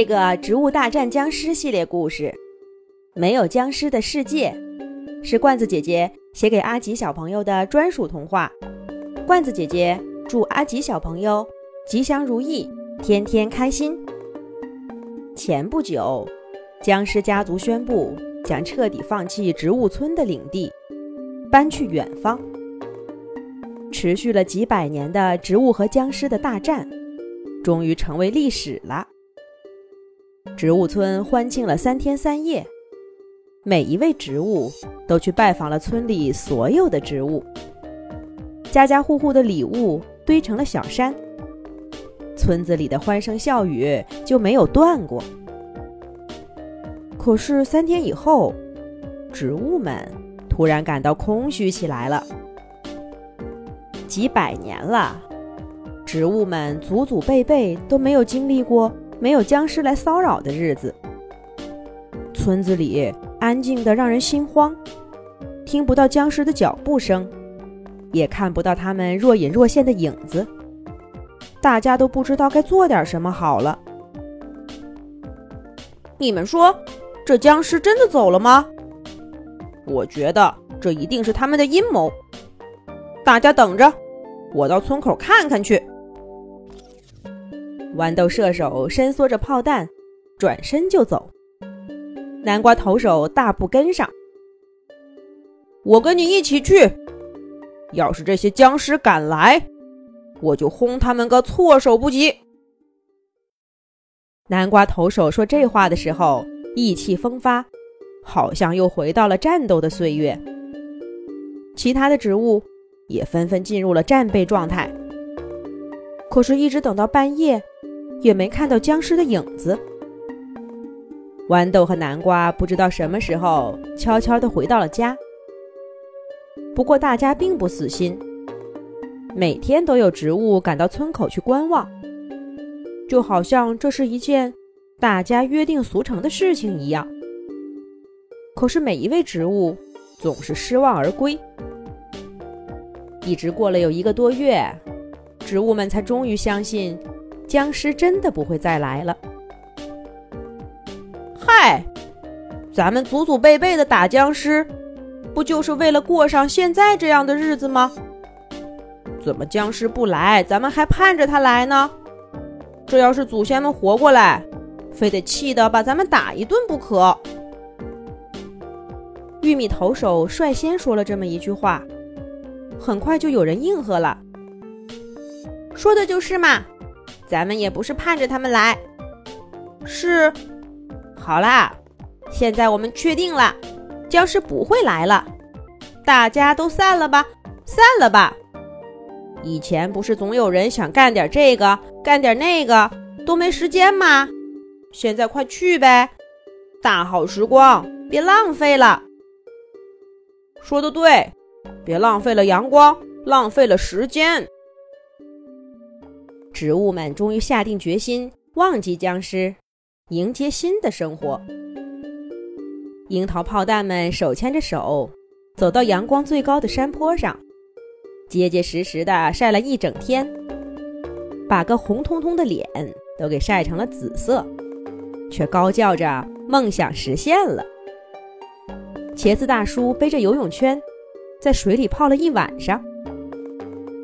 这个《植物大战僵尸》系列故事，《没有僵尸的世界》，是罐子姐姐写给阿吉小朋友的专属童话。罐子姐姐祝阿吉小朋友吉祥如意，天天开心。前不久，僵尸家族宣布将彻底放弃植物村的领地，搬去远方。持续了几百年的植物和僵尸的大战，终于成为历史了。植物村欢庆了三天三夜，每一位植物都去拜访了村里所有的植物，家家户户的礼物堆成了小山，村子里的欢声笑语就没有断过。可是三天以后，植物们突然感到空虚起来了。几百年了，植物们祖祖辈辈都没有经历过。没有僵尸来骚扰的日子，村子里安静的让人心慌，听不到僵尸的脚步声，也看不到他们若隐若现的影子。大家都不知道该做点什么好了。你们说，这僵尸真的走了吗？我觉得这一定是他们的阴谋。大家等着，我到村口看看去。豌豆射手伸缩着炮弹，转身就走。南瓜投手大步跟上。我跟你一起去。要是这些僵尸敢来，我就轰他们个措手不及。南瓜投手说这话的时候，意气风发，好像又回到了战斗的岁月。其他的植物也纷纷进入了战备状态。可是，一直等到半夜。也没看到僵尸的影子。豌豆和南瓜不知道什么时候悄悄地回到了家。不过大家并不死心，每天都有植物赶到村口去观望，就好像这是一件大家约定俗成的事情一样。可是每一位植物总是失望而归。一直过了有一个多月，植物们才终于相信。僵尸真的不会再来了。嗨，咱们祖祖辈辈的打僵尸，不就是为了过上现在这样的日子吗？怎么僵尸不来，咱们还盼着他来呢？这要是祖先们活过来，非得气得把咱们打一顿不可。玉米投手率先说了这么一句话，很快就有人应和了：“说的就是嘛。”咱们也不是盼着他们来，是，好啦，现在我们确定了，僵尸不会来了，大家都散了吧，散了吧。以前不是总有人想干点这个，干点那个，都没时间吗？现在快去呗，大好时光，别浪费了。说的对，别浪费了阳光，浪费了时间。植物们终于下定决心忘记僵尸，迎接新的生活。樱桃炮弹们手牵着手，走到阳光最高的山坡上，结结实实的晒了一整天，把个红彤彤的脸都给晒成了紫色，却高叫着梦想实现了。茄子大叔背着游泳圈，在水里泡了一晚上，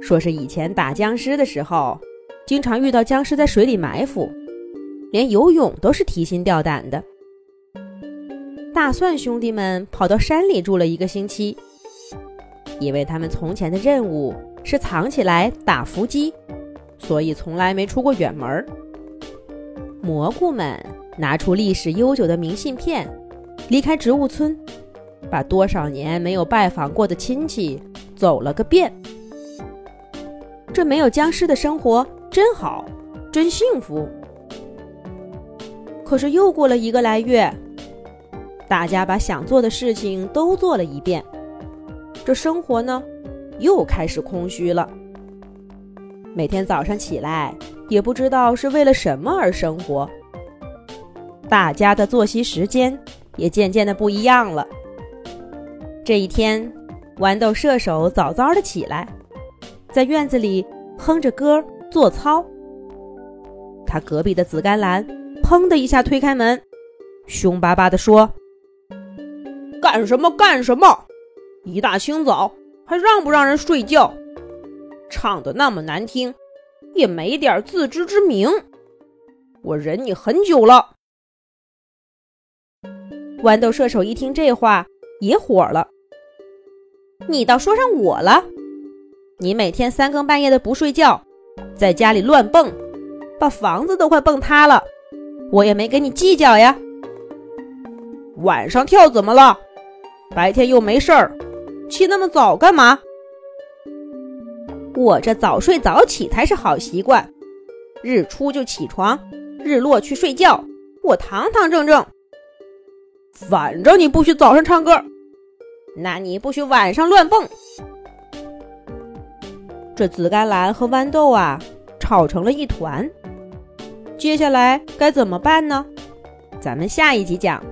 说是以前打僵尸的时候。经常遇到僵尸在水里埋伏，连游泳都是提心吊胆的。大蒜兄弟们跑到山里住了一个星期，因为他们从前的任务是藏起来打伏击，所以从来没出过远门。蘑菇们拿出历史悠久的明信片，离开植物村，把多少年没有拜访过的亲戚走了个遍。这没有僵尸的生活。真好，真幸福。可是又过了一个来月，大家把想做的事情都做了一遍，这生活呢，又开始空虚了。每天早上起来，也不知道是为了什么而生活。大家的作息时间也渐渐的不一样了。这一天，豌豆射手早早的起来，在院子里哼着歌。做操，他隔壁的紫甘蓝砰的一下推开门，凶巴巴地说：“干什么干什么？一大清早还让不让人睡觉？唱的那么难听，也没点自知之明。我忍你很久了。”豌豆射手一听这话，也火了：“你倒说上我了！你每天三更半夜的不睡觉，在家里乱蹦，把房子都快蹦塌了，我也没跟你计较呀。晚上跳怎么了？白天又没事儿，起那么早干嘛？我这早睡早起才是好习惯，日出就起床，日落去睡觉，我堂堂正正。”反正你不许早上唱歌，那你不许晚上乱蹦。这紫甘蓝和豌豆啊，炒成了一团。接下来该怎么办呢？咱们下一集讲。